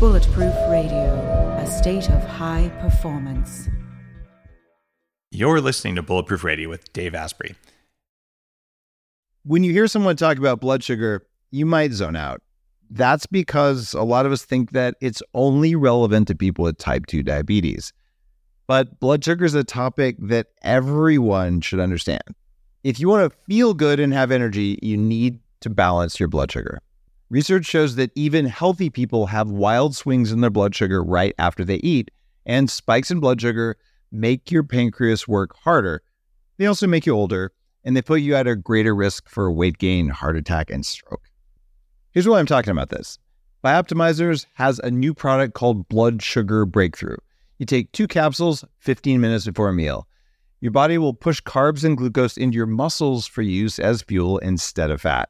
Bulletproof Radio, a state of high performance. You're listening to Bulletproof Radio with Dave Asprey. When you hear someone talk about blood sugar, you might zone out. That's because a lot of us think that it's only relevant to people with type 2 diabetes. But blood sugar is a topic that everyone should understand. If you want to feel good and have energy, you need to balance your blood sugar. Research shows that even healthy people have wild swings in their blood sugar right after they eat, and spikes in blood sugar make your pancreas work harder. They also make you older, and they put you at a greater risk for weight gain, heart attack, and stroke. Here's why I'm talking about this. Bioptimizers has a new product called Blood Sugar Breakthrough. You take two capsules 15 minutes before a meal. Your body will push carbs and glucose into your muscles for use as fuel instead of fat.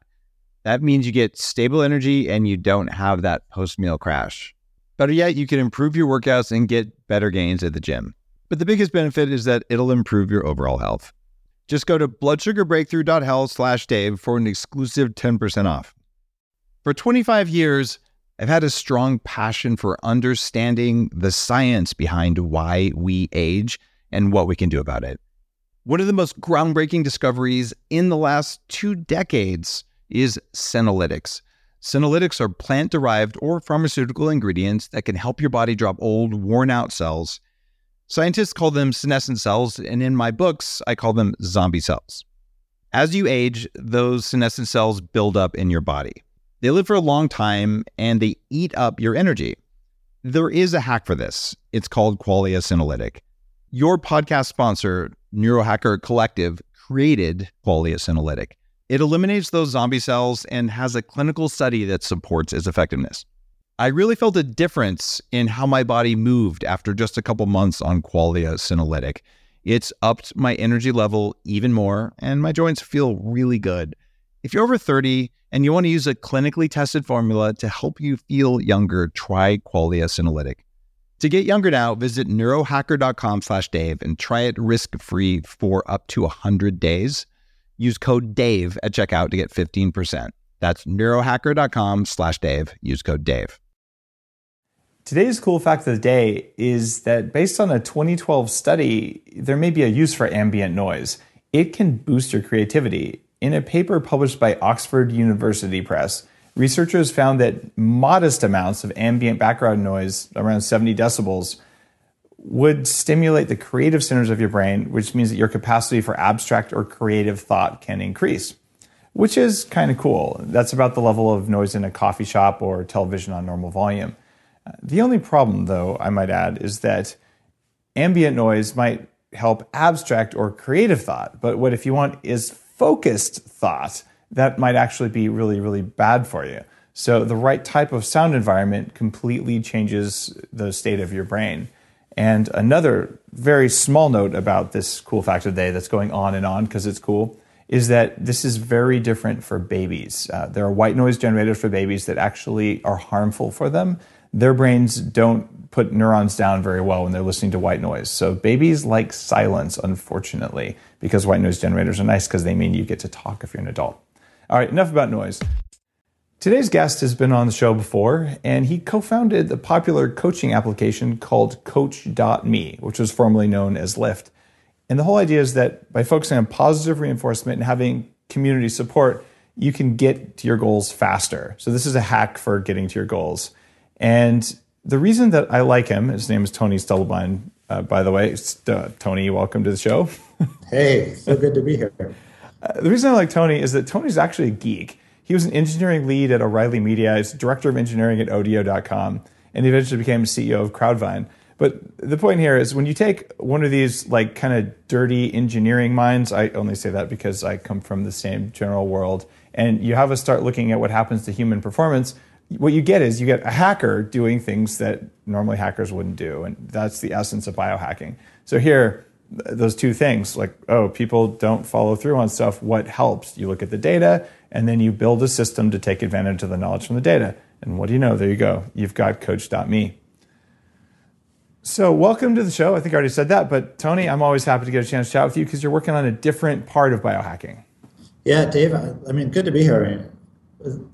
That means you get stable energy and you don't have that post meal crash. Better yet, you can improve your workouts and get better gains at the gym. But the biggest benefit is that it'll improve your overall health. Just go to bloodsugarbreakthrough.health slash Dave for an exclusive 10% off. For 25 years, I've had a strong passion for understanding the science behind why we age and what we can do about it. One of the most groundbreaking discoveries in the last two decades is senolytics. Senolytics are plant derived or pharmaceutical ingredients that can help your body drop old, worn out cells. Scientists call them senescent cells, and in my books, I call them zombie cells. As you age, those senescent cells build up in your body. They live for a long time and they eat up your energy. There is a hack for this. It's called Qualia Senolytic. Your podcast sponsor, Neurohacker Collective, created Qualia Senolytic. It eliminates those zombie cells and has a clinical study that supports its effectiveness. I really felt a difference in how my body moved after just a couple months on Qualia Senolytic. It's upped my energy level even more, and my joints feel really good. If you're over 30 and you want to use a clinically tested formula to help you feel younger, try Qualia Senolytic. To get younger now, visit neurohacker.com slash Dave and try it risk-free for up to 100 days. Use code DAVE at checkout to get 15%. That's neurohacker.com slash Dave. Use code DAVE. Today's cool fact of the day is that based on a 2012 study, there may be a use for ambient noise. It can boost your creativity. In a paper published by Oxford University Press, researchers found that modest amounts of ambient background noise, around 70 decibels, would stimulate the creative centers of your brain, which means that your capacity for abstract or creative thought can increase, which is kind of cool. That's about the level of noise in a coffee shop or television on normal volume. The only problem, though, I might add, is that ambient noise might help abstract or creative thought. But what if you want is focused thought? That might actually be really, really bad for you. So, the right type of sound environment completely changes the state of your brain. And another very small note about this cool fact of the day that's going on and on because it's cool is that this is very different for babies. Uh, there are white noise generators for babies that actually are harmful for them. Their brains don't put neurons down very well when they're listening to white noise. So babies like silence, unfortunately, because white noise generators are nice because they mean you get to talk if you're an adult. All right, enough about noise. Today's guest has been on the show before, and he co founded the popular coaching application called Coach.me, which was formerly known as Lift. And the whole idea is that by focusing on positive reinforcement and having community support, you can get to your goals faster. So, this is a hack for getting to your goals. And the reason that I like him, his name is Tony Stubblebine, uh, by the way. Uh, Tony, welcome to the show. hey, so good to be here. The reason I like Tony is that Tony's actually a geek. He was an engineering lead at O'Reilly Media. He's director of engineering at Odeo.com, and he eventually became CEO of Crowdvine. But the point here is when you take one of these like kind of dirty engineering minds, I only say that because I come from the same general world, and you have us start looking at what happens to human performance, what you get is you get a hacker doing things that normally hackers wouldn't do. And that's the essence of biohacking. So here, those two things like, oh, people don't follow through on stuff. What helps? You look at the data and then you build a system to take advantage of the knowledge from the data. And what do you know? There you go. You've got coach.me. So, welcome to the show. I think I already said that, but Tony, I'm always happy to get a chance to chat with you because you're working on a different part of biohacking. Yeah, Dave. I, mean, good to be here.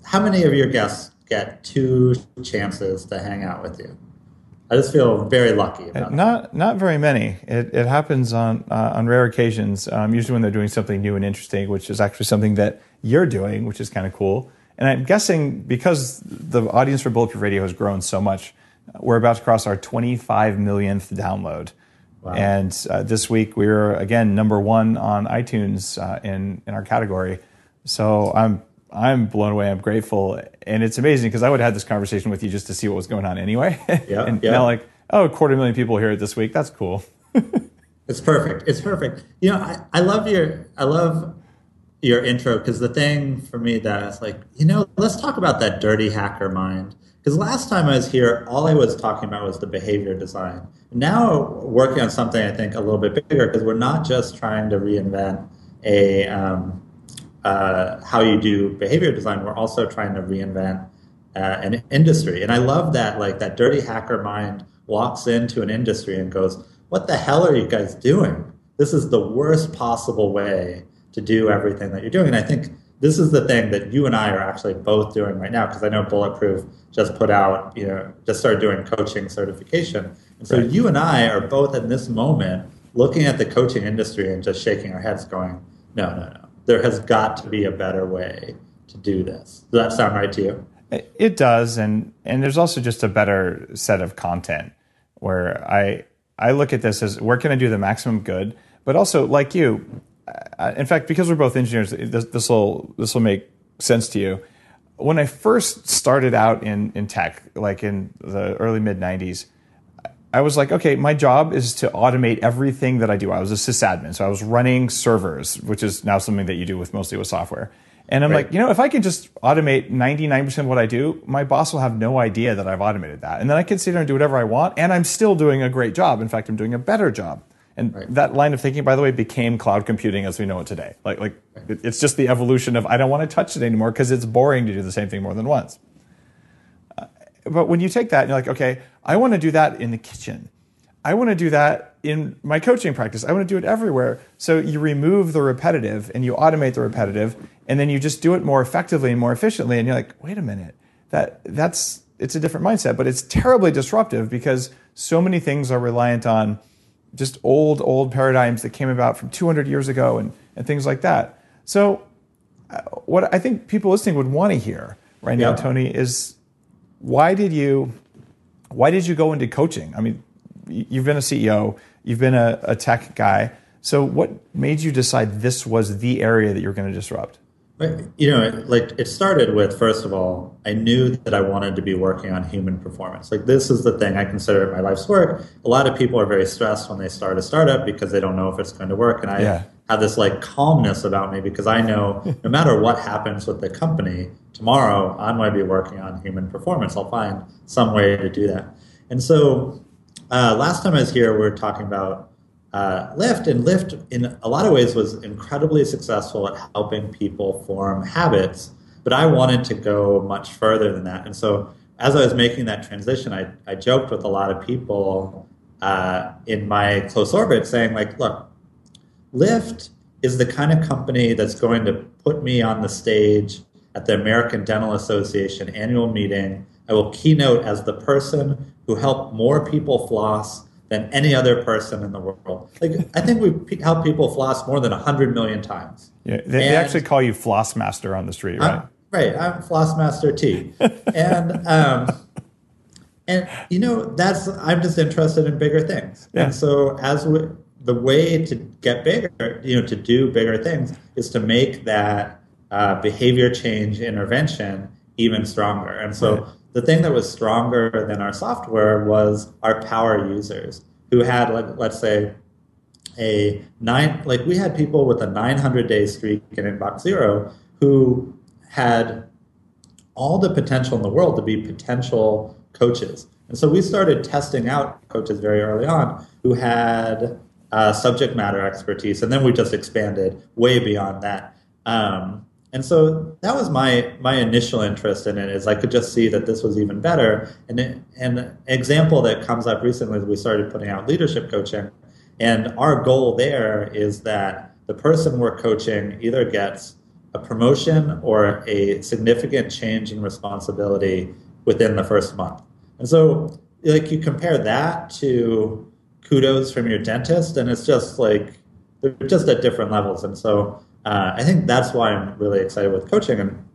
How many of your guests get two chances to hang out with you? I just feel very lucky. About not that. not very many. It, it happens on uh, on rare occasions. Um, usually when they're doing something new and interesting, which is actually something that you're doing, which is kind of cool. And I'm guessing because the audience for Bulletproof Radio has grown so much, we're about to cross our 25 millionth download. Wow. And uh, this week we were again number one on iTunes uh, in in our category. So I'm I'm blown away. I'm grateful, and it's amazing because I would have had this conversation with you just to see what was going on anyway. Yeah, and yeah. now like oh, a quarter million people hear it this week. That's cool. it's perfect. It's perfect. You know, I, I love your I love your intro because the thing for me that is like you know let's talk about that dirty hacker mind because last time I was here, all I was talking about was the behavior design. Now working on something I think a little bit bigger because we're not just trying to reinvent a um, uh, how you do behavior design. We're also trying to reinvent uh, an industry. And I love that like that dirty hacker mind walks into an industry and goes, "What the hell are you guys doing? This is the worst possible way to do everything that you're doing." And I think this is the thing that you and I are actually both doing right now because I know Bulletproof just put out, you know, just started doing coaching certification. And so right. you and I are both in this moment looking at the coaching industry and just shaking our heads going, no, no, no. There has got to be a better way to do this. Does that sound right to you? It does, and and there's also just a better set of content where I I look at this as where can I do the maximum good, but also like you, in fact, because we're both engineers, this will this will make sense to you. When I first started out in in tech, like in the early mid '90s, I was like, okay, my job is to automate everything that I do. I was a sysadmin, so I was running servers, which is now something that you do with mostly with software. And I'm right. like, you know, if I can just automate 99% of what I do, my boss will have no idea that I've automated that. And then I can sit there and do whatever I want, and I'm still doing a great job. In fact, I'm doing a better job. And right. that line of thinking, by the way, became cloud computing as we know it today. Like, like right. it's just the evolution of I don't want to touch it anymore because it's boring to do the same thing more than once. Uh, but when you take that and you're like, okay, I want to do that in the kitchen. I want to do that in my coaching practice. I want to do it everywhere. So you remove the repetitive and you automate the repetitive, and then you just do it more effectively and more efficiently. And you're like, wait a minute, that that's it's a different mindset, but it's terribly disruptive because so many things are reliant on just old, old paradigms that came about from 200 years ago and, and things like that. So, uh, what I think people listening would want to hear right now, Tony, is why did you why did you go into coaching? I mean, you've been a CEO, you've been a, a tech guy. So, what made you decide this was the area that you're going to disrupt? You know, like it started with first of all, I knew that I wanted to be working on human performance. Like this is the thing I consider my life's work. A lot of people are very stressed when they start a startup because they don't know if it's going to work, and I yeah. Have this like calmness about me because I know no matter what happens with the company tomorrow, I'm going to be working on human performance. I'll find some way to do that. And so, uh, last time I was here, we were talking about uh, Lift, and Lift, in a lot of ways, was incredibly successful at helping people form habits. But I wanted to go much further than that. And so, as I was making that transition, I, I joked with a lot of people uh, in my close orbit saying, like, look, Lift is the kind of company that's going to put me on the stage at the American Dental Association annual meeting. I will keynote as the person who helped more people floss than any other person in the world. Like I think we've helped people floss more than hundred million times. Yeah, they, they, actually call you Floss Master on the street, right? I'm, right, I'm Floss Master T, and um, and you know that's I'm just interested in bigger things, yeah. and so as we, the way to get bigger, you know, to do bigger things is to make that uh, behavior change intervention even stronger, and so. Right the thing that was stronger than our software was our power users who had, like, let's say, a nine, like we had people with a 900 day streak in Inbox Zero who had all the potential in the world to be potential coaches. And so we started testing out coaches very early on who had uh, subject matter expertise, and then we just expanded way beyond that. Um, and so that was my my initial interest in it is I could just see that this was even better. And an example that comes up recently is we started putting out leadership coaching, and our goal there is that the person we're coaching either gets a promotion or a significant change in responsibility within the first month. And so, like, you compare that to kudos from your dentist, and it's just like they're just at different levels. And so, uh, I think that's why I'm really excited with coaching, and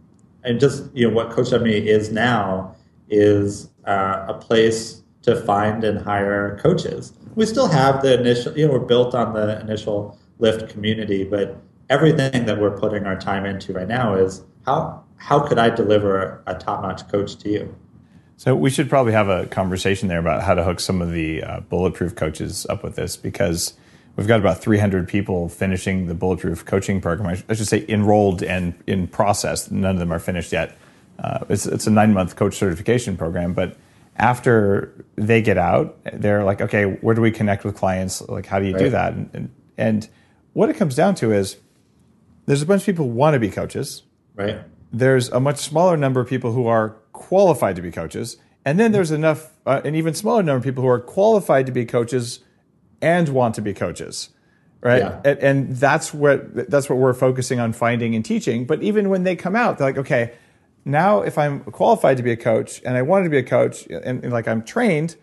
and just you know what Coach Me is now is uh, a place to find and hire coaches. We still have the initial, you know, we're built on the initial Lift community, but everything that we're putting our time into right now is how how could I deliver a top notch coach to you? So we should probably have a conversation there about how to hook some of the uh, bulletproof coaches up with this because we've got about 300 people finishing the bulletproof coaching program. I should say enrolled and in process. None of them are finished yet. Uh, it's, it's a nine month coach certification program, but after they get out, they're like, okay, where do we connect with clients? Like, how do you right. do that? And, and, and what it comes down to is there's a bunch of people who want to be coaches. Right. There's a much smaller number of people who are qualified to be coaches. And then there's enough, uh, an even smaller number of people who are qualified to be coaches and want to be coaches. Right. Yeah. And, and that's what, that's what we're focusing on finding and teaching. But even when they come out, they're like, okay, now if I'm qualified to be a coach and I wanted to be a coach and, and like I'm trained,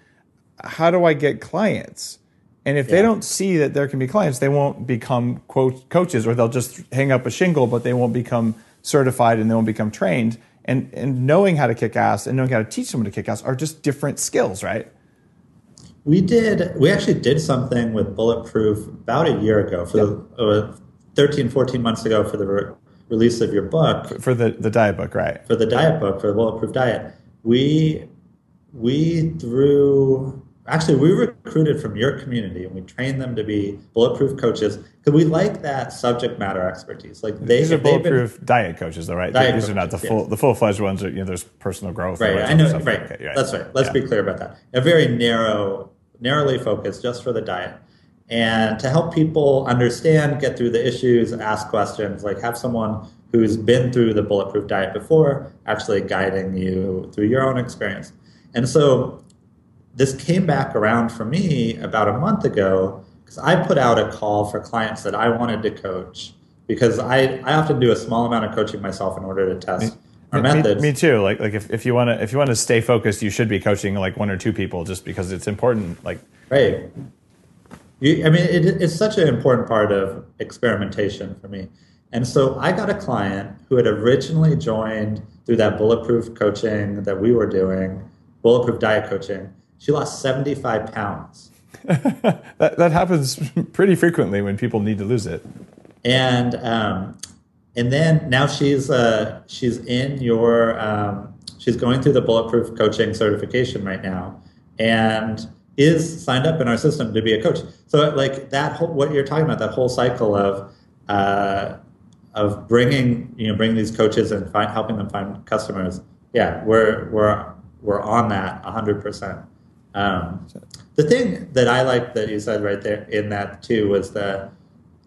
how do I get clients? And if yeah. they don't see that there can be clients, they won't become quote coaches, or they'll just hang up a shingle, but they won't become certified and they won't become trained. And and knowing how to kick ass and knowing how to teach someone to kick ass are just different skills, right? We did. We actually did something with Bulletproof about a year ago, for yep. the, uh, 13, 14 months ago, for the re- release of your book, for, for the the diet book, right? For the diet book, for the Bulletproof Diet, we we threw actually we recruited from your community and we trained them to be bulletproof coaches because we like that subject matter expertise. Like they, these are bulletproof been, diet coaches though right? These are not the full the full-fledged ones you know there's personal growth right i know right. Like right. that's right. let's yeah. be clear about that. A very narrow narrowly focused just for the diet. And to help people understand get through the issues ask questions like have someone who's been through the bulletproof diet before actually guiding you through your own experience. And so this came back around for me about a month ago because I put out a call for clients that I wanted to coach because I, I often do a small amount of coaching myself in order to test me, our me, methods. Me, too. Like like if, if you want to if you want to stay focused, you should be coaching like one or two people just because it's important. Like right. You, I mean, it, it's such an important part of experimentation for me. And so I got a client who had originally joined through that bulletproof coaching that we were doing, bulletproof diet coaching she lost 75 pounds. that, that happens pretty frequently when people need to lose it. And um, and then now she's uh, she's in your um, she's going through the bulletproof coaching certification right now, and is signed up in our system to be a coach. So like that whole what you're talking about that whole cycle of uh, of bringing you know bringing these coaches and find, helping them find customers. Yeah, we're we're we're on that 100 percent. Um, the thing that I like that you said right there in that too was the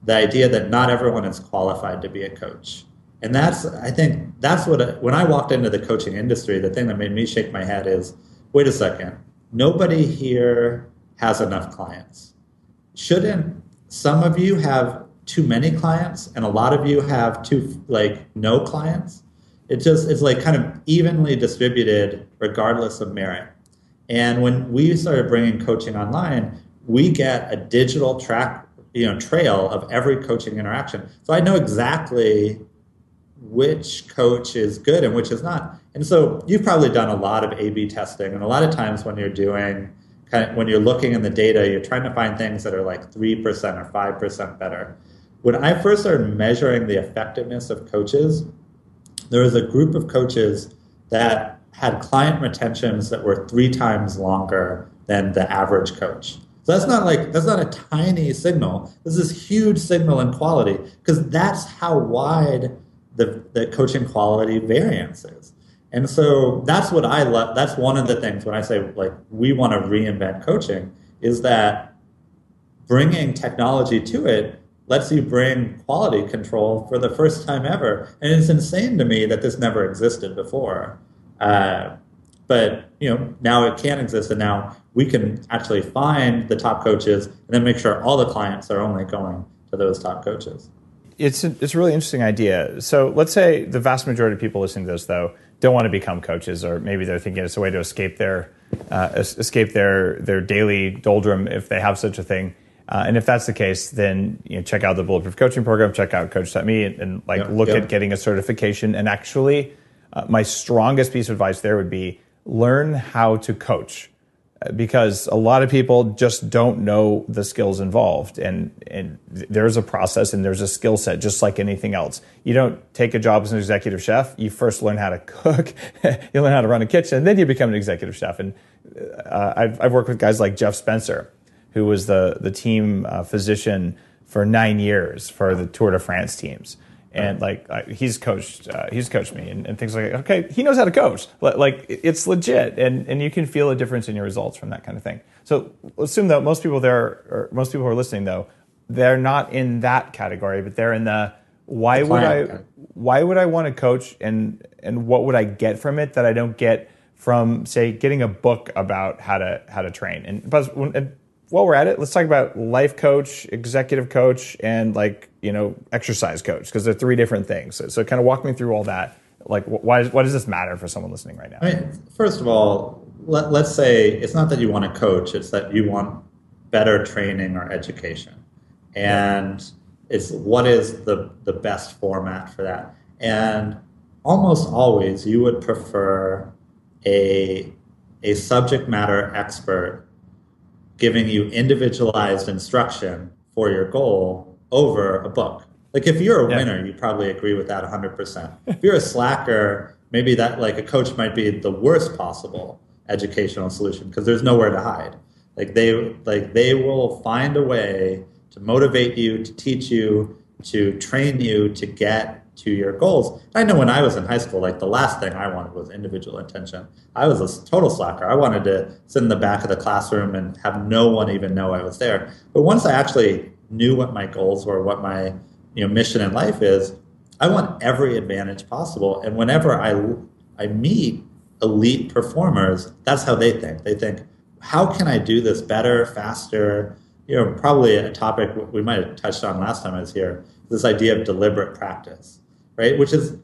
the idea that not everyone is qualified to be a coach, and that's I think that's what when I walked into the coaching industry, the thing that made me shake my head is, wait a second, nobody here has enough clients. Shouldn't some of you have too many clients and a lot of you have too like no clients? It just it's like kind of evenly distributed regardless of merit. And when we started bringing coaching online, we get a digital track, you know, trail of every coaching interaction. So I know exactly which coach is good and which is not. And so you've probably done a lot of A/B testing, and a lot of times when you're doing kind of, when you're looking in the data, you're trying to find things that are like three percent or five percent better. When I first started measuring the effectiveness of coaches, there was a group of coaches that had client retentions that were three times longer than the average coach. So that's not like that's not a tiny signal. This is huge signal in quality because that's how wide the, the coaching quality variance is. And so that's what I love. That's one of the things when I say like we want to reinvent coaching is that bringing technology to it lets you bring quality control for the first time ever. And it's insane to me that this never existed before. Uh, but you know now it can exist, and now we can actually find the top coaches and then make sure all the clients are only going to those top coaches. it's a, it's a really interesting idea. So let's say the vast majority of people listening to this though don't want to become coaches, or maybe they're thinking it's a way to escape their uh, escape their their daily doldrum if they have such a thing. Uh, and if that's the case, then you know, check out the Bulletproof Coaching Program, check out Coach.me, and, and like look at getting a certification. And actually, uh, my strongest piece of advice there would be learn how to coach because a lot of people just don't know the skills involved. And and there's a process and there's a skill set just like anything else. You don't take a job as an executive chef. You first learn how to cook. You learn how to run a kitchen and then you become an executive chef. And uh, I've, I've worked with guys like jeff spencer who was the the team uh, physician for nine years for the tour de france teams and like he's coached uh, he's coached me and, and, things like that. okay he knows how to coach. Like it's legit. And and you can feel a difference in your results from that kind of thing. So assume that most people there or most people who are listening though they're not in that category but they're in the why the would i why would i want to coach and and what would i get from it that i don't get from say getting a book about how to how to train? And, and while we're at it, let's talk about life coach, executive coach, and like you know exercise coach because they're three different things. So, so, kind of walk me through all that. Like, why why does this matter for someone listening right now? I mean, first of all, let, let's say it's not that you want to coach; it's that you want better training or education, and it's what is the the best format for that. And almost always, you would prefer a a subject matter expert giving you individualized instruction for your goal over a book. Like if you're a yeah. winner, you probably agree with that 100%. if you're a slacker, maybe that like a coach might be the worst possible educational solution because there's nowhere to hide. Like they like they will find a way to motivate you, to teach you, to train you to get to your goals. I know when I was in high school, like the last thing I wanted was individual attention. I was a total slacker. I wanted to sit in the back of the classroom and have no one even know I was there. But once I actually knew what my goals were, what my you know mission in life is, I want every advantage possible. And whenever I I meet elite performers, that's how they think. They think, how can I do this better, faster? You know, probably a topic we might have touched on last time I was here. This idea of deliberate practice right? Which is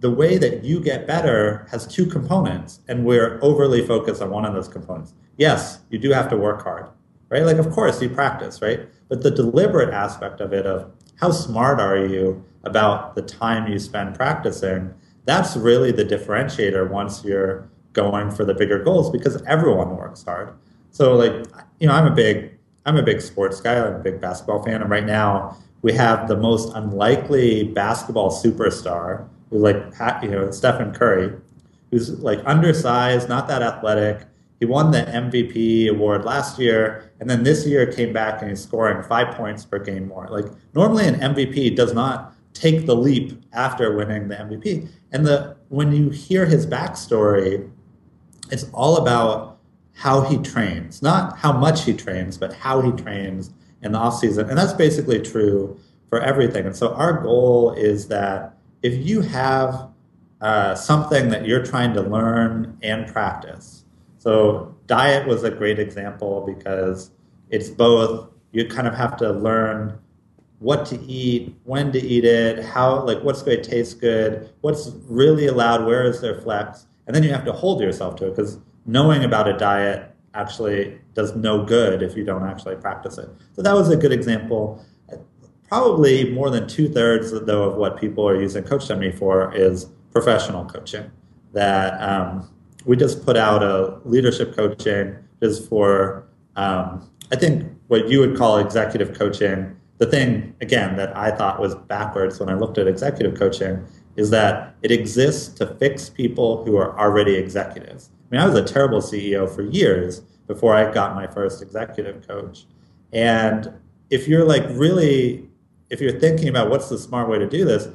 the way that you get better has two components, and we're overly focused on one of those components. Yes, you do have to work hard, right? Like, of course, you practice, right? But the deliberate aspect of it, of how smart are you about the time you spend practicing, that's really the differentiator once you're going for the bigger goals because everyone works hard. So, like, you know, I'm a big, I'm a big sports guy. I'm a big basketball fan, and right now we have the most unlikely basketball superstar, who's like you know Stephen Curry, who's like undersized, not that athletic. He won the MVP award last year, and then this year came back and he's scoring five points per game more. Like normally, an MVP does not take the leap after winning the MVP. And the when you hear his backstory, it's all about how he trains, not how much he trains, but how he trains in the off season, and that's basically true for everything. And so our goal is that if you have uh, something that you're trying to learn and practice, so diet was a great example because it's both you kind of have to learn what to eat, when to eat it, how like what's going to taste good, what's really allowed, where is there flex, and then you have to hold yourself to it because knowing about a diet actually does no good if you don't actually practice it. So that was a good example. Probably more than two thirds, though, of what people are using Coach.me for is professional coaching. That um, we just put out a leadership coaching is for, um, I think, what you would call executive coaching. The thing, again, that I thought was backwards when I looked at executive coaching is that it exists to fix people who are already executives. I mean, I was a terrible CEO for years before I got my first executive coach. And if you're like really, if you're thinking about what's the smart way to do this,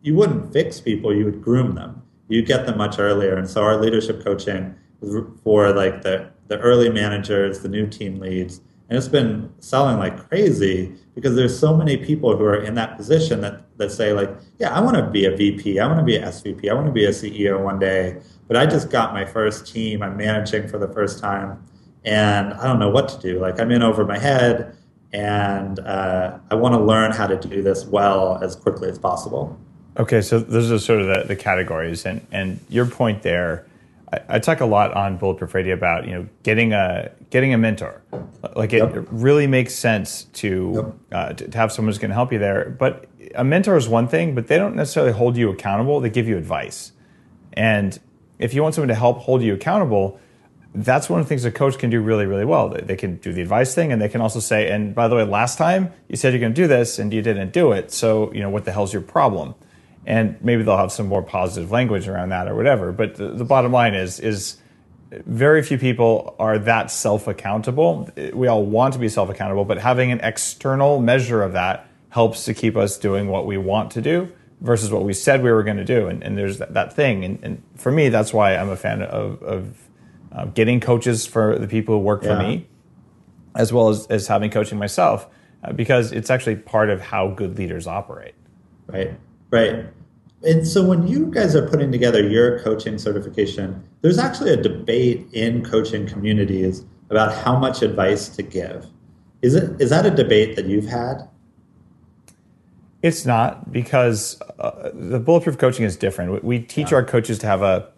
you wouldn't fix people, you would groom them. You get them much earlier. And so our leadership coaching for like the, the early managers, the new team leads, and it's been selling like crazy because there's so many people who are in that position that, that say like, yeah, I want to be a VP, I want to be an SVP, I want to be a CEO one day, but I just got my first team, I'm managing for the first time, and I don't know what to do. Like I'm in over my head, and uh, I want to learn how to do this well as quickly as possible. Okay, so those are sort of the, the categories, and and your point there. I, I talk a lot on Bulletproof Radio about you know getting a getting a mentor. Like it, Yep. really makes sense to, uh, to to have someone who's going to help you there. But a mentor is one thing, but they don't necessarily hold you accountable. They give you advice, and if you want someone to help hold you accountable, that's one of the things a coach can do really, really well. They, they can do the advice thing, and they can also say, "And by the way, last time you said you're going to do this, and you didn't do it. So you know what the hell's your problem?" And maybe they'll have some more positive language around that or whatever. But the, the bottom line is is very few people are that self accountable. We all want to be self accountable, but having an external measure of that helps to keep us doing what we want to do versus what we said we were going to do. And, and there's that, that thing. And, and for me, that's why I'm a fan of, of uh, getting coaches for the people who work Yeah. for me, as well as, as having coaching myself, uh, because it's actually part of how good leaders operate. Right, right. And so when you guys are putting together your coaching certification, there's actually a debate in coaching communities about how much advice to give. Is it is that a debate that you've had? It's not because uh, the bulletproof coaching is different. We- We teach our coaches to have a,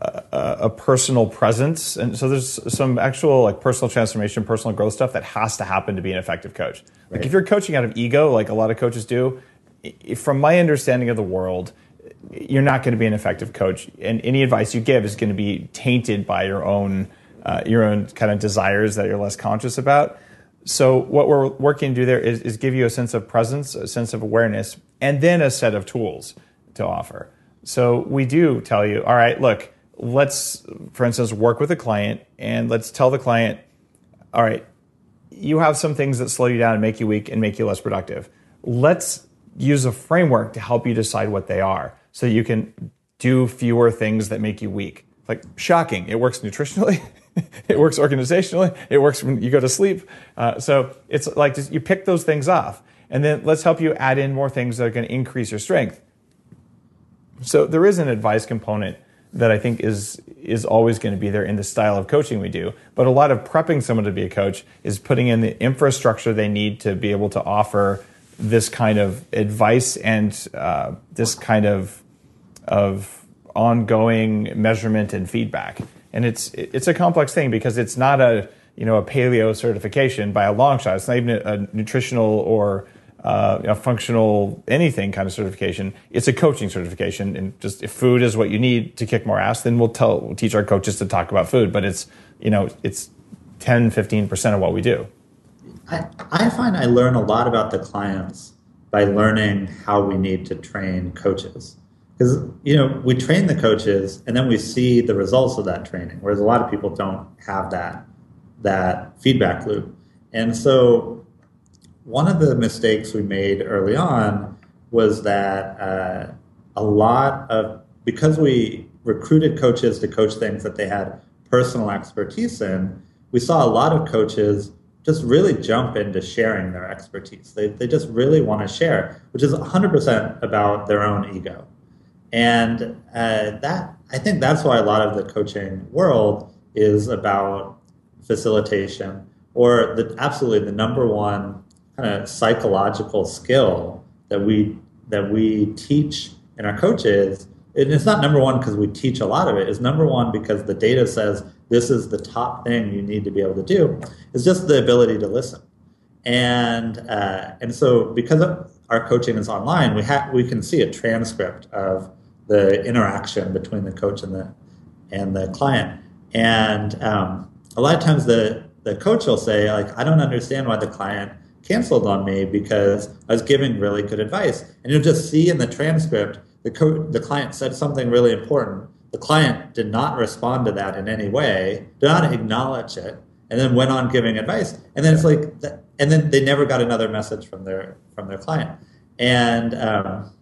a a personal presence, and so there's some actual like personal transformation, personal growth stuff that has to happen to be an effective coach. Like if you're coaching out of ego, like a lot of coaches do, from my understanding of the world, you're not going to be an effective coach, and any advice you give is going to be tainted by your own uh, your own kind of desires that you're less conscious about. So what we're working to do there is, is give you a sense of presence, a sense of awareness, and then a set of tools to offer. So we do tell you, all right, look, let's, for instance, work with a client and let's tell the client, all right, you have some things that slow you down and make you weak and make you less productive. Let's use a framework to help you decide what they are so you can do fewer things that make you weak. Like shocking, it works nutritionally, it works organizationally, it works when you go to sleep. Uh, so it's like just, you pick those things off, and then let's help you add in more things that are going to increase your strength. So there is an advice component that I think is is always going to be there in the style of coaching we do. But a lot of prepping someone to be a coach is putting in the infrastructure they need to be able to offer this kind of advice and uh, this kind of of ongoing measurement and feedback. And it's it's a complex thing because it's not a you know a paleo certification by a long shot. It's not even a, nutritional or uh, a functional anything kind of certification. It's a coaching certification, and just if food is what you need to kick more ass, then we'll tell we'll teach our coaches to talk about food. But it's you know it's 10 15 percent of what we do. I, I find I learn a lot about the clients by learning how we need to train coaches. Because, you know, we train the coaches and then we see the results of that training, whereas a lot of people don't have that, that feedback loop. And so one of the mistakes we made early on was that uh, a lot of, because we recruited coaches to coach things that they had personal expertise in, we saw a lot of coaches just really jump into sharing their expertise. They, they just really want to share, which is 100% about their own ego. And uh, that I think that's why a lot of the coaching world is about facilitation, or the absolutely the number one kind of psychological skill that we that we teach in our coaches. And it's not number one because we teach a lot of it. It's number one because the data says this is the top thing you need to be able to do. It's just the ability to listen. And uh, and so because our coaching is online, we have we can see a transcript of the interaction between the coach and the and the client. And um, a lot of times the the coach will say like, I don't understand why the client canceled on me because I was giving really good advice. And you'll just see in the transcript the co- the client said something really important. The client did not respond to that in any way, did not acknowledge it, and then went on giving advice. And then it's like, and then they never got another message from their from their client. And um,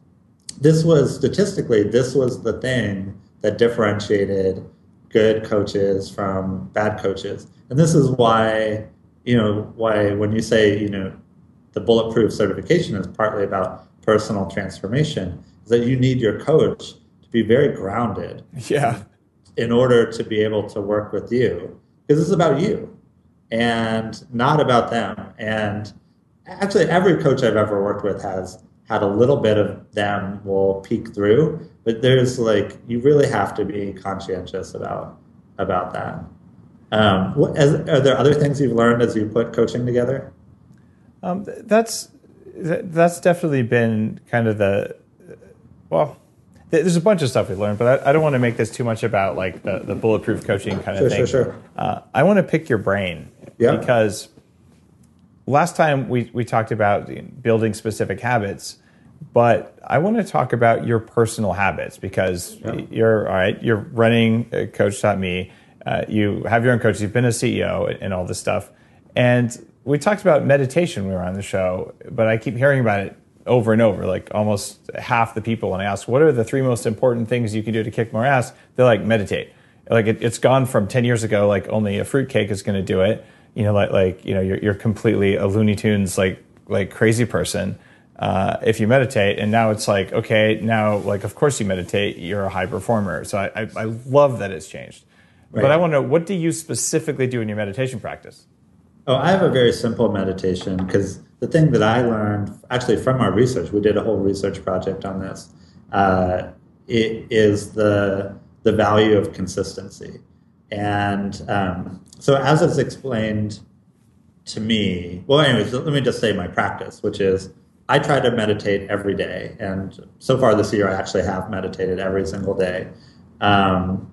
this was statistically, this was the thing that differentiated good coaches from bad coaches. And this is why, you know, why when you say, you know, the bulletproof certification is partly about personal transformation, that you need your coach to be very grounded Yeah. in order to be able to work with you because it's about you and not about them and actually every coach I've ever worked with has had a little bit of them will peek through, but there's like you really have to be conscientious about about that. Um, what, as, are there other things you've learned as you put coaching together? Um, that's that's definitely been kind of the well. There's a bunch of stuff we learned, but I, I don't want to make this too much about like the, the bulletproof coaching kind of Sure, thing. sure, sure. Uh, I want to pick your brain Yeah. because last time we, we talked about building specific habits, but I want to talk about your personal habits because you're all right. You're running uh, Coach.me. Uh, you have your own coach. You've been a CEO and, and all this stuff. And we talked about meditation when we were on the show, but I keep hearing about it over and over. Like almost half the people, when I ask, "What are the three most important things you can do to kick more ass?" They're like, "Meditate." Like it, it's gone from ten years ago. Like only a fruitcake is going to do it. You know, like like you know, you're, you're completely a Looney Tunes like like crazy person uh, if you meditate. And now it's like, okay, now like of course you meditate. You're a high performer. So I I, I love that it's changed. But I want to know what do you specifically do in your meditation practice? Oh, I have a very simple meditation because the thing that I learned actually from our research, we did a whole research project on this. Uh, it is the the value of consistency, and um, so as it's explained to me. Well, anyways, let me just say my practice, which is I try to meditate every day, and so far this year I actually have meditated every single day. Um,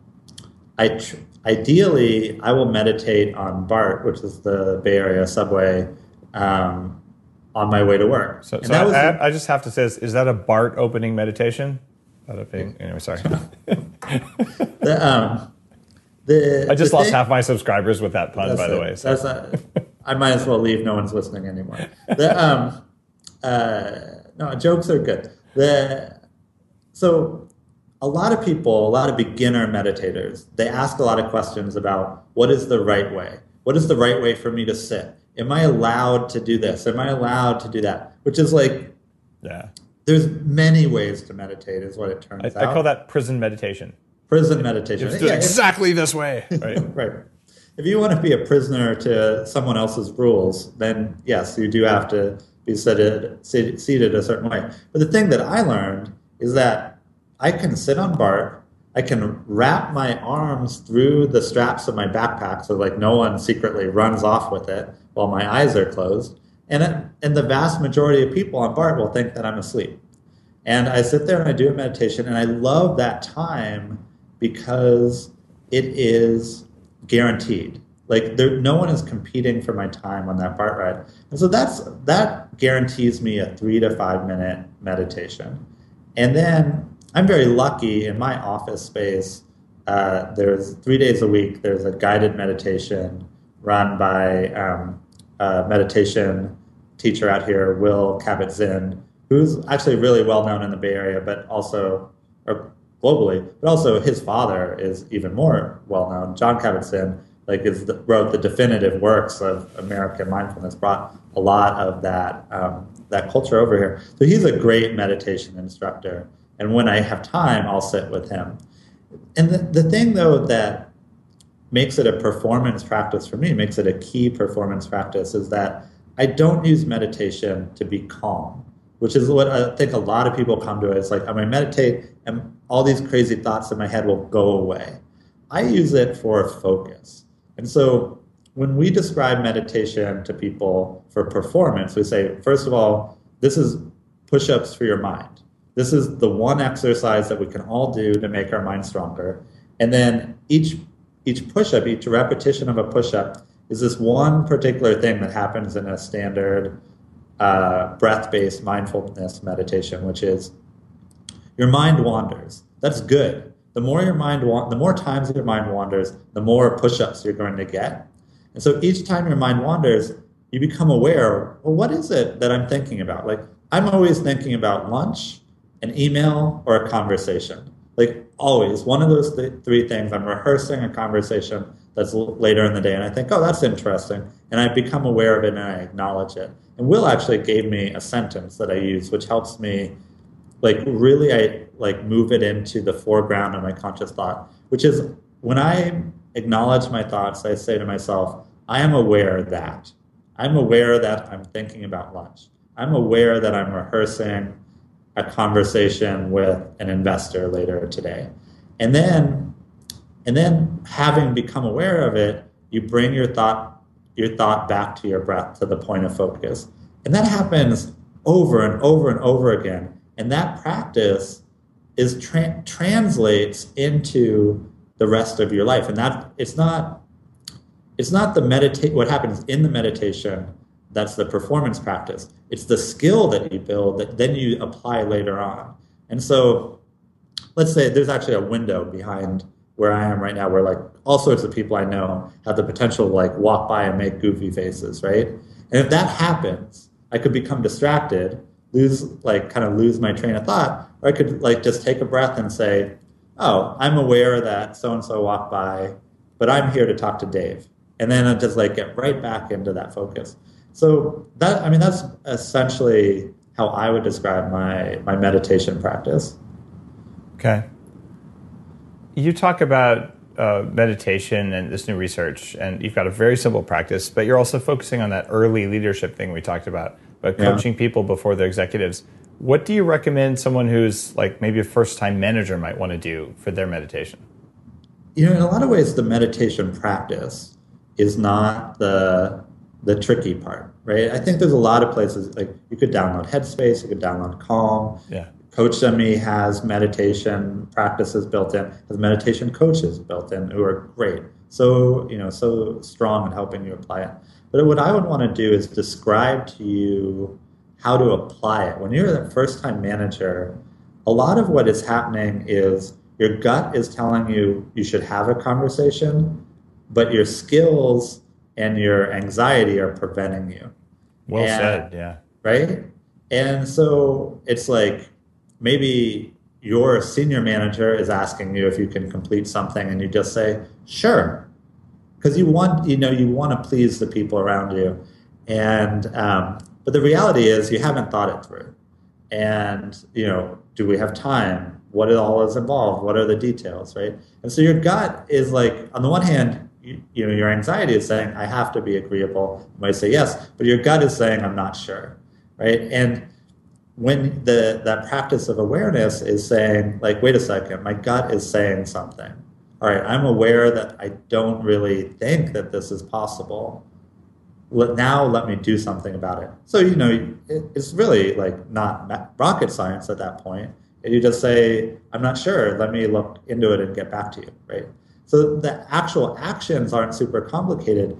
I tr- ideally I will meditate on BART, which is the Bay Area subway, um, on my way to work. So, so I, was- I, I just have to say, is, is that a BART opening meditation? Bada bing. Anyway, sorry. the, um, the, I just lost thing- half my subscribers with that pun, by the way. So. That's not, I might as well leave. No one's listening anymore. The, um, uh, no, jokes are good. The, so a lot of people, a lot of beginner meditators, they ask a lot of questions about what is the right way? What is the right way for me to sit? Am I allowed to do this? Am I allowed to do that? Which is like, Yeah. there's many ways to meditate, is what it turns I, out. I call that prison meditation. prison meditation. Just do it Yeah, if- exactly this way. Right. right. If you want to be a prisoner to someone else's rules, then yes, you do have to be seated, seated, seated a certain way. But the thing that I learned is that I can sit on BART, I can wrap my arms through the straps of my backpack so like no one secretly runs off with it while my eyes are closed. And, it, and the vast majority of people on BART will think that I'm asleep. And I sit there and I do a meditation, and I love that time because it is guaranteed. Like there, no one is competing for my time on that BART ride, and so that's that guarantees me a three to five minute meditation. And then I'm very lucky in my office space. Uh, there's three days a week. There's a guided meditation run by um, a meditation teacher out here, Will Kabat-Zinn, who's actually really well known in the Bay Area, but also or globally. But also his father is even more well known. Jon Kabat-Zinn, like is the, wrote the definitive works of American mindfulness, brought a lot of that um, that culture over here. So he's a great meditation instructor. And when I have time, I'll sit with him. And the, the thing though that makes it a performance practice for me, makes it a key performance practice, is that I don't use meditation to be calm, which is what I think a lot of people come to it. It's like, I'm going to meditate and all these crazy thoughts in my head will go away. I use it for focus. And so when we describe meditation to people for performance, we say, first of all, this is push ups for your mind. This is the one exercise that we can all do to make our mind stronger. And then each each push up, each repetition of a push up is this one particular thing that happens in a standard uh, breath based mindfulness meditation, which is your mind wanders. That's good. The more your mind wa- the more times your mind wanders, the more push-ups you're going to get. And so each time your mind wanders, you become aware, well, what is it that I'm thinking about? Like I'm always thinking about lunch, an email, or a conversation. Like always, one of those th- three things. I'm rehearsing a conversation that's l- later in the day, and I think, oh, that's interesting, and I become aware of it and I acknowledge it. And Will actually gave me a sentence that I use, which helps me like really I like move it into the foreground of my conscious thought, which is when I acknowledge my thoughts, I say to myself, I am aware that. I'm aware that I'm thinking about lunch. I'm aware that I'm rehearsing a conversation with an investor later today. And then and then having become aware of it, you bring your thought your thought back to your breath to the point of focus. And that happens over and over and over again. And that practice is tra- translates into the rest of your life. And that it's not it's not the meditate what happens in the meditation that's the performance practice. It's the skill that you build that then you apply later on. And so let's say there's actually a window behind where I am right now where like all sorts of people I know have the potential to like walk by and make goofy faces, right? And if that happens, I could become distracted, lose like kind of lose my train of thought, or I could like just take a breath and say, "Oh, I'm aware that so and so walked by, but I'm here to talk to Dave." And then I just like get right back into that focus. So that I mean that's essentially how I would describe my my meditation practice. Okay. You talk about uh, meditation and this new research, and you've got a very simple practice, but you're also focusing on that early leadership thing we talked about, but coaching yeah. people before they're executives. What do you recommend someone who's like maybe a first time manager might want to do for their meditation? You know, in a lot of ways, the meditation practice is not the the tricky part, right? I think there's a lot of places like you could download Headspace, you could download Calm. Yeah. Coach.me has meditation practices built in, has meditation coaches built in who are great. So, you know, so strong in helping you apply it. But what I would want to do is describe to you how to apply it. When you're the first time manager, a lot of what is happening is your gut is telling you you should have a conversation, but your skills and your anxiety are preventing you. Well and, said, yeah. Right? And so it's like maybe your senior manager is asking you if you can complete something and you just say, sure. Because you want, you know, you want to please the people around you. And, um, but the reality is you haven't thought it through. And, you know, do we have time? What it all is involved? What are the details, right? And so your gut is like, on the one hand, you, know, your anxiety is saying, I have to be agreeable. You might say yes, but your gut is saying, I'm not sure, right? And when the that practice of awareness is saying, like, wait a second, my gut is saying something. All right, I'm aware that I don't really think that this is possible. Let, now let me do something about it. So, you know, it, it's really like not rocket science at that point. And you just say, I'm not sure, let me look into it and get back to you, right? So the actual actions aren't super complicated,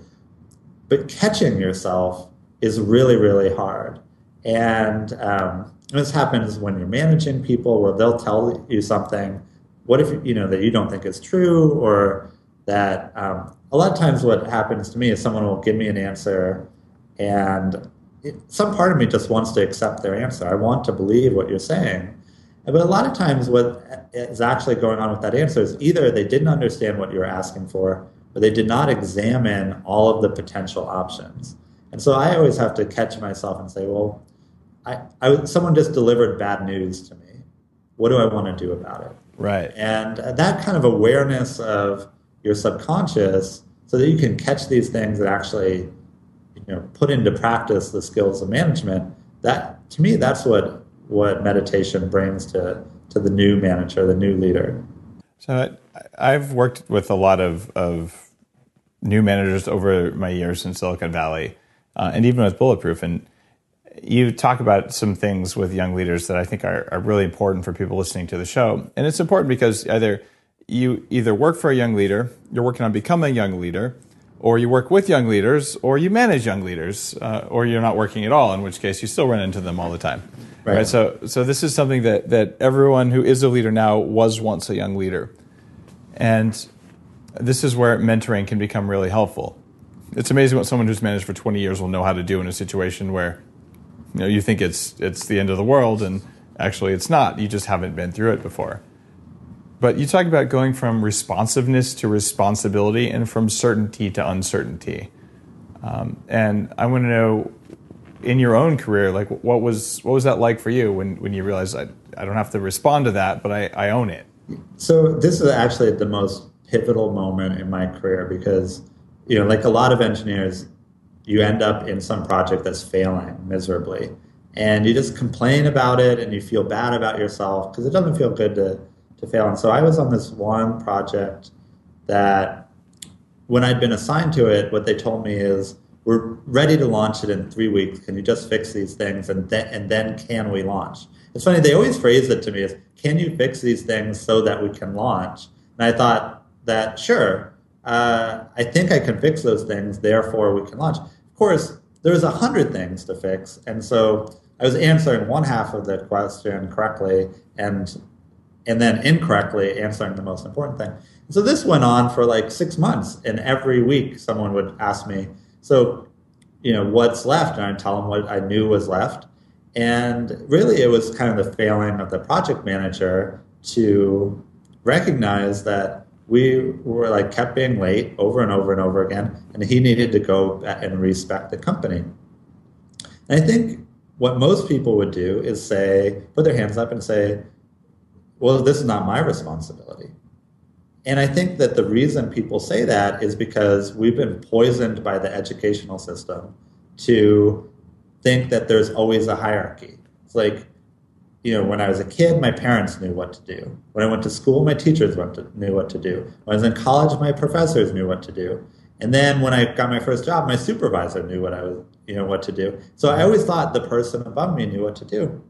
but catching yourself is really, really hard. And um, this happens when you're managing people, where they'll tell you something. What if you know that you don't think is true, or that um, a lot of times what happens to me is someone will give me an answer, and it, some part of me just wants to accept their answer. I want to believe what you're saying, but a lot of times, what is actually going on with that answer is either they didn't understand what you were asking for, or they did not examine all of the potential options. And so I always have to catch myself and say, well, I, I someone just delivered bad news to me. What do I want to do about it? Right. And that kind of awareness of your subconscious, so that you can catch these things that actually, you know, put into practice the skills of management. That to me, that's what what meditation brings to to the new manager, the new leader. So I've worked with a lot of of new managers over my years in Silicon Valley, uh, and even with Bulletproof. And you talk about some things with young leaders that I think are, are really important for people listening to the show. And it's important because either you either work for a young leader, you're working on becoming a young leader, or you work with young leaders, or you manage young leaders, uh, or you're not working at all, in which case you still run into them all the time. Right. right. So, so this is something that that everyone who is a leader now was once a young leader, and this is where mentoring can become really helpful. It's amazing what someone who's managed for 20 years will know how to do in a situation where, you know, you think it's it's the end of the world, and actually it's not. You just haven't been through it before. But you talk about going from responsiveness to responsibility and from certainty to uncertainty. Um, and I want to know in your own career, like what was what was that like for you when when you realized I, I don't have to respond to that, but I, I own it? So this is actually the most pivotal moment in my career because you know, like a lot of engineers, you end up in some project that's failing miserably. And you just complain about it and you feel bad about yourself because it doesn't feel good to, to fail. And so I was on this one project that when I'd been assigned to it, what they told me is, we're ready to launch it in three weeks. Can you just fix these things and then and then can we launch? It's funny they always phrase it to me as can you fix these things so that we can launch? And I thought that sure, uh, I think I can fix those things, therefore we can launch. Of course, there's a hundred things to fix, and so I was answering one half of the question correctly and and then incorrectly answering the most important thing. So this went on for like six months, and every week someone would ask me, so, you know, what's left? And I'd tell them what I knew was left. And really, it was kind of the failing of the project manager to recognize that we were like kept being late over and over and over again, and he needed to go and respect the company. And I think what most people would do is say, put their hands up and say, well, this is not my responsibility. And I think that the reason people say that is because we've been poisoned by the educational system to think that there's always a hierarchy. It's like, you know, when I was a kid, my parents knew what to do. When I went to school, my teachers to, knew what to do. When I was in college, my professors knew what to do. And then when I got my first job, my supervisor knew what I was, you know, what to do. So I always thought the person above me knew what to do.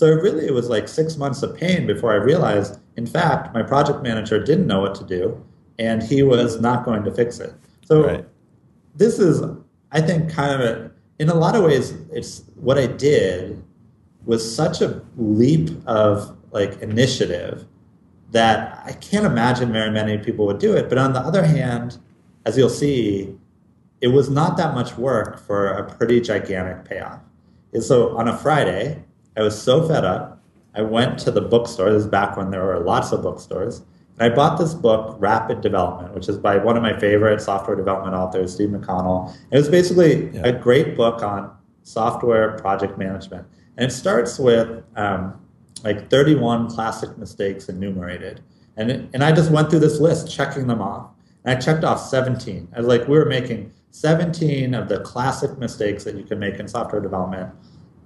So really, it was like six months of pain before I realized, in fact, my project manager didn't know what to do, and he was not going to fix it. So right. this is, I think, kind of a, in a lot of ways, it's what I did was such a leap of like initiative that I can't imagine very many people would do it. But on the other hand, as you'll see, it was not that much work for a pretty gigantic payoff. And so on a Friday, I was so fed up. I went to the bookstore. This is back when there were lots of bookstores. And I bought this book, Rapid Development, which is by one of my favorite software development authors, Steve McConnell. It was basically yeah. a great book on software project management. And it starts with um, like 31 classic mistakes enumerated. And, it, and I just went through this list, checking them off. And I checked off 17. I was like, we were making 17 of the classic mistakes that you can make in software development.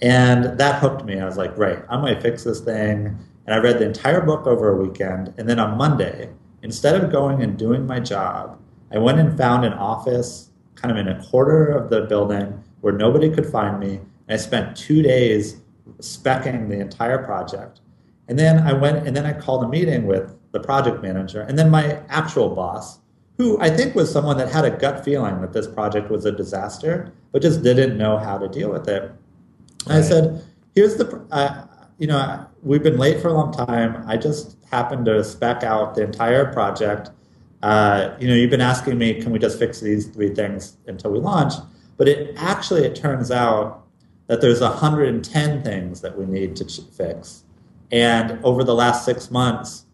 And that hooked me. I was like, right, I'm going to fix this thing. And I read the entire book over a weekend. And then on Monday, instead of going and doing my job, I went and found an office kind of in a quarter of the building where nobody could find me. And I spent two days specking the entire project. And then I went and then I called a meeting with the project manager and then my actual boss, who I think was someone that had a gut feeling that this project was a disaster, but just didn't know how to deal with it. Right. I said, here's the, uh, you know, we've been late for a long time. I just happened to spec out the entire project. Uh, you know, you've been asking me, can we just fix these three things until we launch? But it actually, it turns out that there's 110 things that we need to fix. And over the last six months,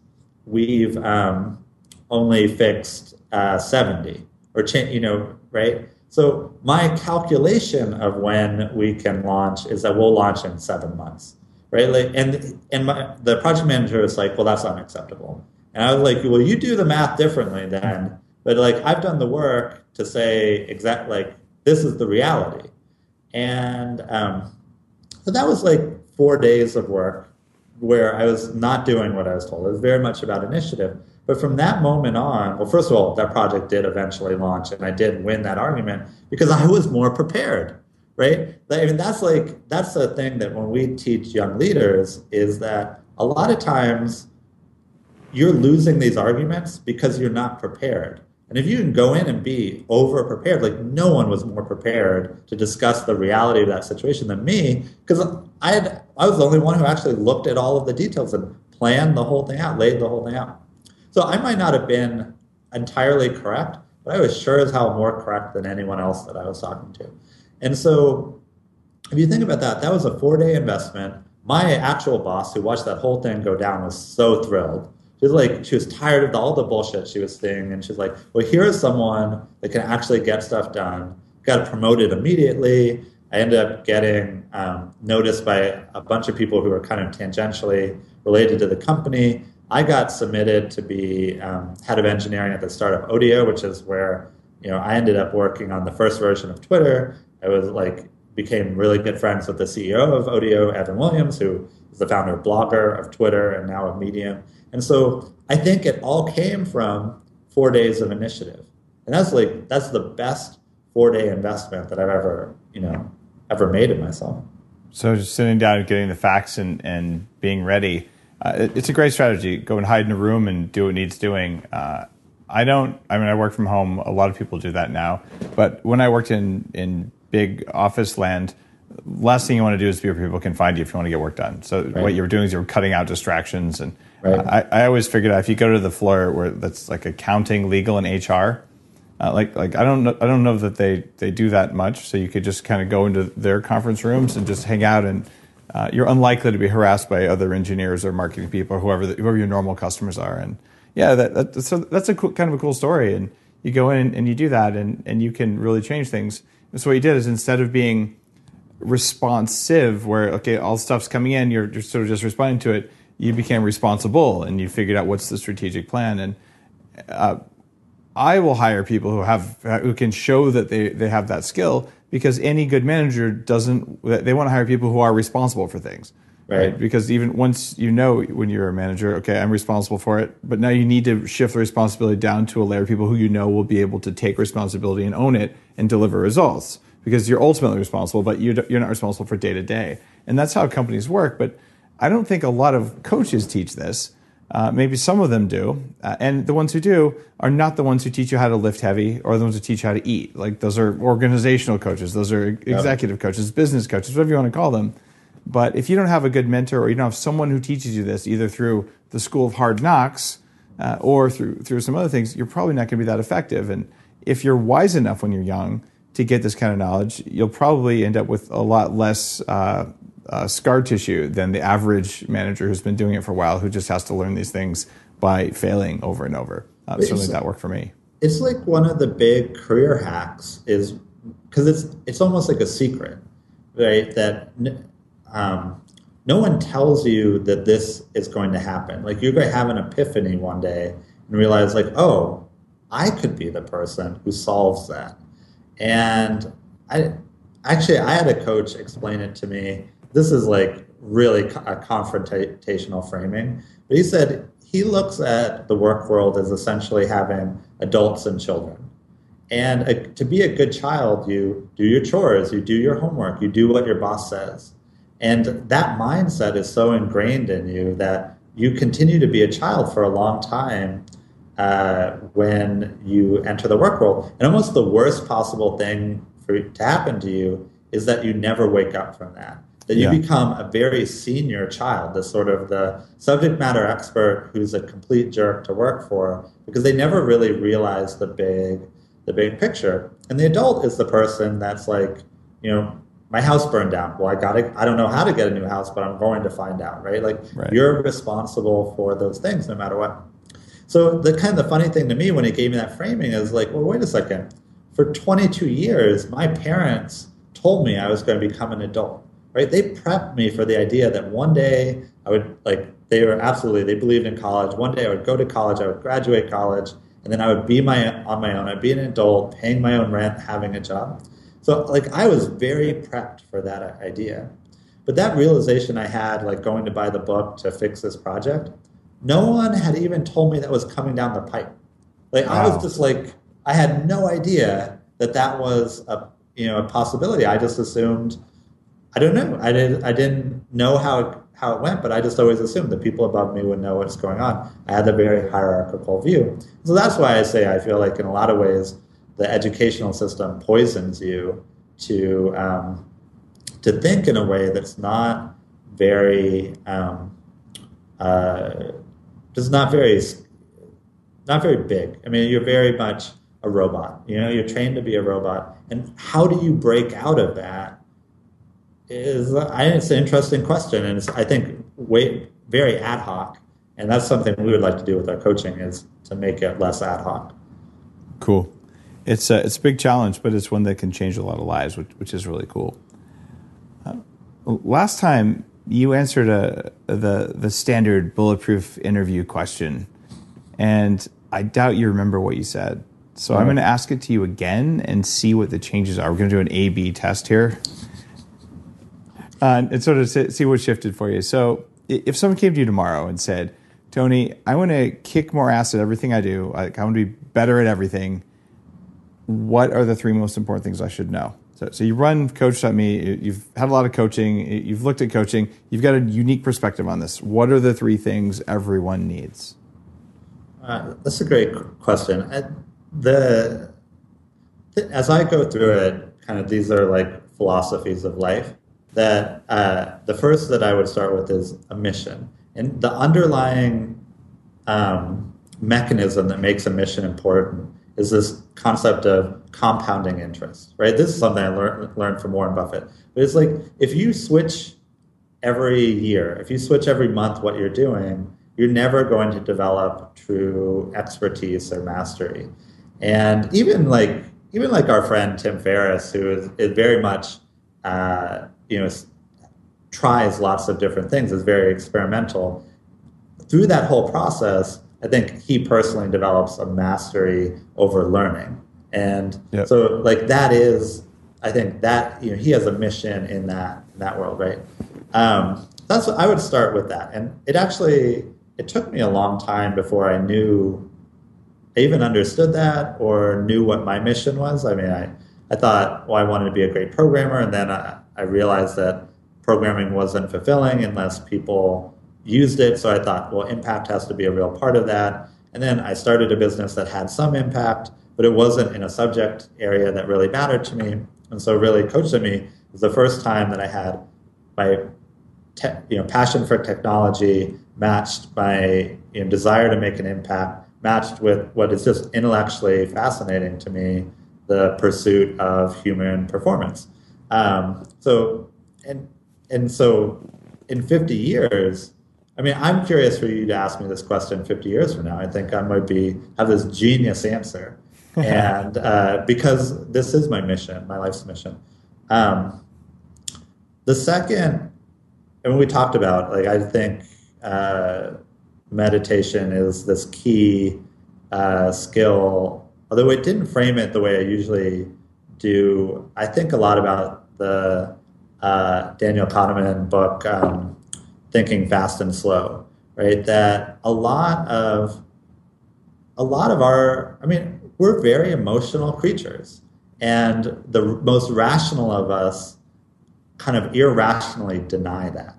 we've um, only fixed uh, 70 or, cha- you know, right? So my calculation of when we can launch is that we'll launch in seven months, right? Like, and and my, the project manager was like, well, that's unacceptable. And I was like, well, you do the math differently then. But like, I've done the work to say exact like this is the reality. And um, so that was like four days of work where I was not doing what I was told. It was very much about initiative. But from that moment on, well, first of all, that project did eventually launch, and I did win that argument because I was more prepared, right? I mean, that's like that's the thing that when we teach young leaders is that a lot of times you're losing these arguments because you're not prepared. And if you can go in and be over prepared, like no one was more prepared to discuss the reality of that situation than me, because I had I was the only one who actually looked at all of the details and planned the whole thing out, laid the whole thing out. So I might not have been entirely correct, but I was sure as hell more correct than anyone else that I was talking to. And so if you think about that, that was a four day investment. My actual boss, who watched that whole thing go down, was so thrilled. She was like, she was tired of all the bullshit she was seeing. And she's like, well, here is someone that can actually get stuff done. Got promoted immediately. I ended up getting um, noticed by a bunch of people who were kind of tangentially related to the company. I got submitted to be um, head of engineering at the startup Odeo, which is where you know, I ended up working on the first version of Twitter. I was like became really good friends with the CEO of Odeo, Evan Williams, who is the founder of Blogger, of Twitter, and now of Medium. And so I think it all came from four days of initiative. And that's like that's the best four day investment that I've ever, you know, ever made in myself. So just sitting down and getting the facts and, and being ready. Uh, it, it's a great strategy. Go and hide in a room and do what needs doing. Uh, I don't. I mean, I work from home. A lot of people do that now. But when I worked in in big office land, last thing you want to do is be where people can find you if you want to get work done. So right. what you were doing is you were cutting out distractions. And right. uh, I, I always figured out if you go to the floor where that's like accounting, legal, and HR, uh, like like I don't know I don't know that they they do that much. So you could just kind of go into their conference rooms and just hang out, and uh, you're unlikely to be harassed by other engineers or marketing people or whoever the, whoever your normal customers are. And yeah, that, that so that's a cool, kind of a cool story. And you go in and you do that, and and you can really change things. And so what you did is instead of being responsive, where okay, all stuff's coming in, you're, you're sort of just responding to it. You became responsible, and you figured out what's the strategic plan. And uh, I will hire people who have who can show that they they have that skill because any good manager doesn't. They want to hire people who are responsible for things. Right. Because even once you know when you're a manager, okay, I'm responsible for it, but now you need to shift the responsibility down to a layer of people who you know will be able to take responsibility and own it and deliver results because you're ultimately responsible, but you're not responsible for day to day. And that's how companies work. But I don't think a lot of coaches teach this. Uh, maybe some of them do. Uh, and the ones who do are not the ones who teach you how to lift heavy or the ones who teach you how to eat. Like those are organizational coaches, those are executive coaches, business coaches, whatever you want to call them. But if you don't have a good mentor or you don't have someone who teaches you this, either through the school of hard knocks uh, or through through some other things, you're probably not going to be that effective. And if you're wise enough when you're young to get this kind of knowledge, you'll probably end up with a lot less uh, scar tissue than the average manager who's been doing it for a while, who just has to learn these things by failing over and over. Uh, certainly, that worked for me. It's like one of the big career hacks is because it's it's almost like a secret, right? That um, no one tells you that this is going to happen. Like you're going to have an epiphany one day and realize, like, oh, I could be the person who solves that. And I actually I had a coach explain it to me. This is like really a confrontational framing, but he said he looks at the work world as essentially having adults and children. And a, to be a good child, you do your chores, you do your homework, you do what your boss says. And that mindset is so ingrained in you that you continue to be a child for a long time uh, when you enter the work world. And almost the worst possible thing for to happen to you is that you never wake up from that. That you yeah. become a very senior child, the sort of the subject matter expert who's a complete jerk to work for, because they never really realize the big the big picture. And the adult is the person that's like, you know, my house burned down. Well, I got to, I don't know how to get a new house, but I'm going to find out, right? Like right. you're responsible for those things no matter what. So the kind of the funny thing to me when he gave me that framing is like, well, wait a second. For 22 years, my parents told me I was going to become an adult, right? They prepped me for the idea that one day I would like, they were absolutely, they believed in college. One day I would go to college, I would graduate college, and then I would be my on my own. I'd be an adult, paying my own rent, having a job. So like I was very prepped for that idea. But that realization I had, like going to buy the book to fix this project, no one had even told me that was coming down the pipe. Like wow. I was just like, I had no idea that that was a you know a possibility. I just assumed, I don't know, I did I didn't know how it, how it went, but I just always assumed that people above me would know what's going on. I had a very hierarchical view, so that's why I say I feel like in a lot of ways the educational system poisons you to um, to think in a way that's not very um, uh, just not very not very big. I mean, you're very much a robot. You know, you're trained to be a robot, and how do you break out of that? Is I it's an interesting question, and it's I think way, very ad hoc, and that's something we would like to do with our coaching is to make it less ad hoc. Cool it's a, it's a big challenge, but it's one that can change a lot of lives, which, which is really cool. Uh, last time you answered a, the the standard bulletproof interview question, and I doubt you remember what you said. So I'm going to ask it to you again and see what the changes are. We're going to do an A B test here. Uh, and sort of see what shifted for you. So if someone came to you tomorrow and said, Tony, I want to kick more ass at everything I do, I, I want to be better at everything, what are the three most important things I should know? So, so you run Coach.me, you've had a lot of coaching, you've looked at coaching, you've got a unique perspective on this. What are the three things everyone needs? Uh, that's a great question. I, the as I go through it, kind of these are like philosophies of life. That uh, the first that I would start with is a mission, and the underlying um, mechanism that makes a mission important is this concept of compounding interest. Right. This is something I learned learned from Warren Buffett. But it's like if you switch every year, if you switch every month, what you're doing, you're never going to develop true expertise or mastery. And even like even like our friend Tim Ferriss, who is, is very much uh, you know tries lots of different things, is very experimental. Through that whole process, I think he personally develops a mastery over learning, and yep. so like that is, I think that you know he has a mission in that in that world, right? Um, that's what I would start with that, and it actually it took me a long time before I knew I even understood that or knew what my mission was. I mean, I, I thought, well, I wanted to be a great programmer. And then I, I realized that programming wasn't fulfilling unless people used it. So I thought, well, impact has to be a real part of that. And then I started a business that had some impact, but it wasn't in a subject area that really mattered to me. And so, really, Coach.me was the first time that I had my te- you know, passion for technology matched my you know, desire to make an impact matched with what is just intellectually fascinating to me the pursuit of human performance. Um, so, and, and so in 50 years, I mean, I'm curious for you to ask me this question 50 years from now. I think I might be have this genius answer, and uh, because this is my mission, my life's mission. Um, the second, and we talked about, like I think uh, meditation is this key uh, skill, although it didn't frame it the way I usually do. I think a lot about the uh, Daniel Kahneman book, um, Thinking Fast and Slow, right? That a lot of a lot of our, I mean, we're very emotional creatures, and the most rational of us kind of irrationally deny that,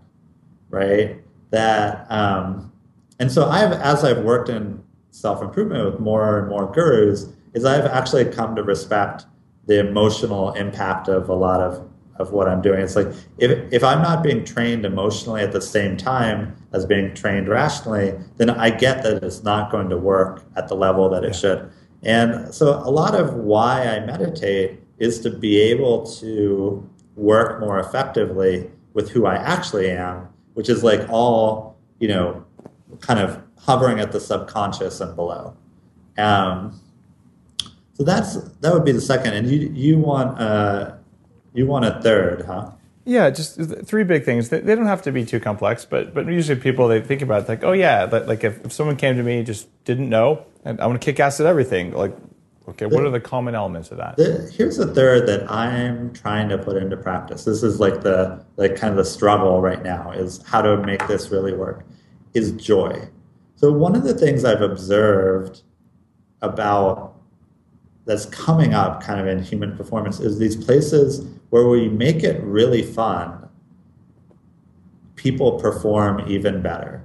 right? That um, and so I've, as I've worked in self improvement with more and more gurus, is I've actually come to respect the emotional impact of a lot of of what I'm doing. It's like if if I'm not being trained emotionally at the same time as being trained rationally, then I get that it's not going to work at the level that it yeah. should. And so a lot of why I meditate is to be able to work more effectively with who I actually am, which is like all, you know, kind of hovering at the subconscious and below. Um, so that's that would be the second, and you you want uh, you want a third, huh? Yeah, just three big things. They, don't have to be too complex, but but usually people they think about it, like, oh yeah, like if, if someone came to me just didn't know, and I want to kick ass at everything, like, okay, what are the common elements of that? The, here's a third that I'm trying to put into practice. This is like the like kind of the struggle right now is how to make this really work is joy. So, one of the things I've observed about that's coming up kind of in human performance is these places where we make it really fun, people perform even better.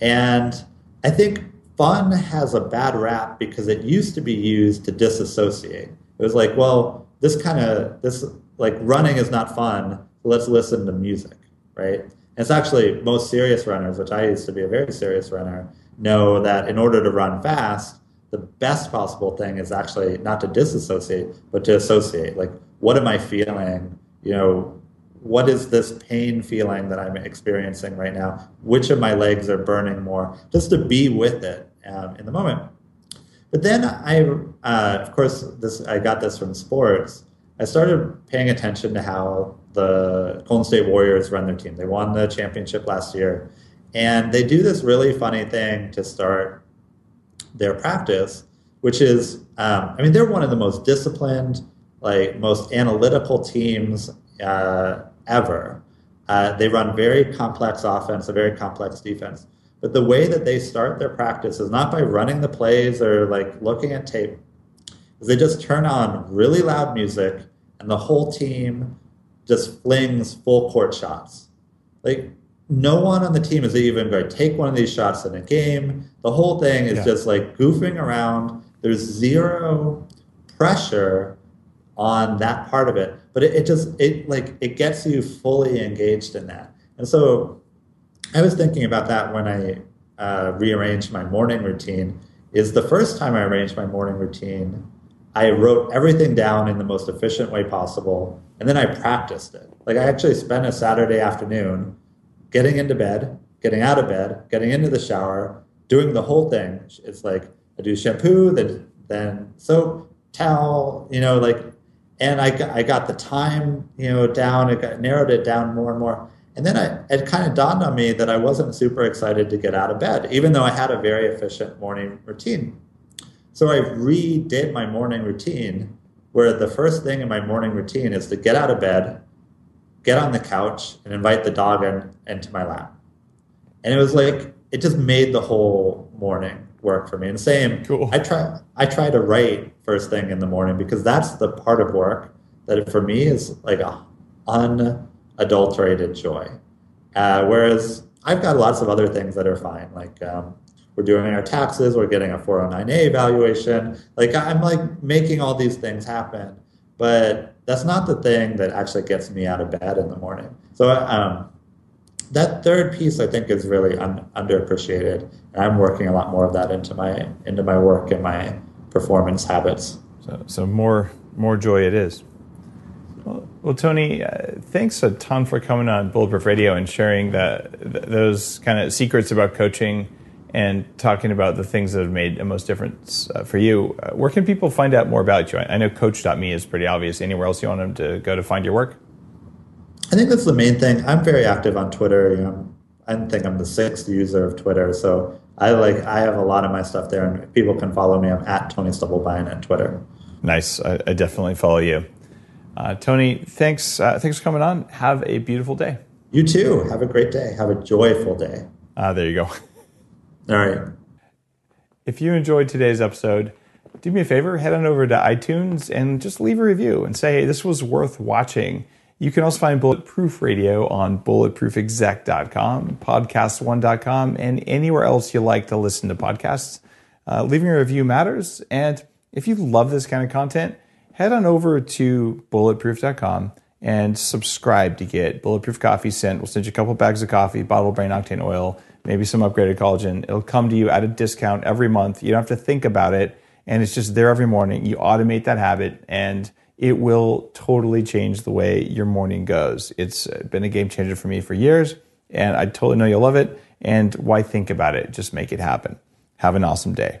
And I think fun has a bad rap because it used to be used to disassociate. It was like, well, this kind of, this, like running is not fun, let's listen to music, right? And it's actually most serious runners, which I used to be a very serious runner, know that in order to run fast, the best possible thing is actually not to disassociate, but to associate. Like, what am I feeling? You know, what is this pain feeling that I'm experiencing right now? Which of my legs are burning more? Just to be with it um, in the moment. But then I, uh, of course, this I got this from sports. I started paying attention to how the Golden State Warriors run their team. They won the championship last year. And they do this really funny thing to start their practice, which is, um, I mean, they're one of the most disciplined, like most analytical teams uh, ever. Uh, they run very complex offense, a very complex defense. But the way that they start their practice is not by running the plays or like looking at tape. Is they just turn on really loud music and the whole team just flings full court shots. Like no one on the team is even going to take one of these shots in a game. The whole thing is yeah. just like goofing around. There's zero pressure on that part of it, but it, it just it like it gets you fully engaged in that. And so I was thinking about that when I uh, rearranged my morning routine. Is the first time I arranged my morning routine, I wrote everything down in the most efficient way possible, and then I practiced it. Like I actually spent a Saturday afternoon getting into bed, getting out of bed, getting into the shower, doing the whole thing. It's like I do shampoo, then then soap, towel, you know, like, and I got, I got the time, you know, down. It got narrowed it down more and more. And then I, it kind of dawned on me that I wasn't super excited to get out of bed, even though I had a very efficient morning routine. So I redid my morning routine, where the first thing in my morning routine is to get out of bed, get on the couch and invite the dog in, into my lap. And it was like it just made the whole morning work for me. And same, cool. I try I try to write first thing in the morning because that's the part of work that for me is like a unadulterated joy. Uh, whereas I've got lots of other things that are fine, like um, we're doing our taxes, we're getting a 409A evaluation. Like I'm like making all these things happen, but that's not the thing that actually gets me out of bed in the morning. So um, that third piece, I think, is really un- underappreciated, and I'm working a lot more of that into my into my work and my performance habits. So, so more more joy it is. Well, well Tony, uh, thanks a ton for coming on Bulletproof Radio and sharing the those kind of secrets about coaching and talking about the things that have made the most difference uh, for you. Uh, where can people find out more about you? I, I know Coach.me is pretty obvious. Anywhere else you want them to go to find your work? I think that's the main thing. I'm very active on Twitter. You know, I think I'm the sixth user of Twitter, so I like I have a lot of my stuff there, and people can follow me. I'm at Tony Stubblebine on Twitter. Nice. I, I definitely follow you. Uh, Tony, thanks. Uh, thanks for coming on. Have a beautiful day. You too. Have a great day. Have a joyful day. Ah, there you go. All right. If you enjoyed today's episode, do me a favor, head on over to iTunes and just leave a review and say, hey, this was worth watching. You can also find Bulletproof Radio on bulletproofexec.com, podcastone.com, and anywhere else you like to listen to podcasts. Uh, leaving a review matters. And if you love this kind of content, head on over to bulletproof.com and subscribe to get Bulletproof Coffee sent. We'll send you a couple bags of coffee, bottle of brain octane oil, maybe some upgraded collagen. It'll come to you at a discount every month. You don't have to think about it. And it's just there every morning. You automate that habit and it will totally change the way your morning goes. It's been a game changer for me for years and I totally know you'll love it. And why think about it? Just make it happen. Have an awesome day.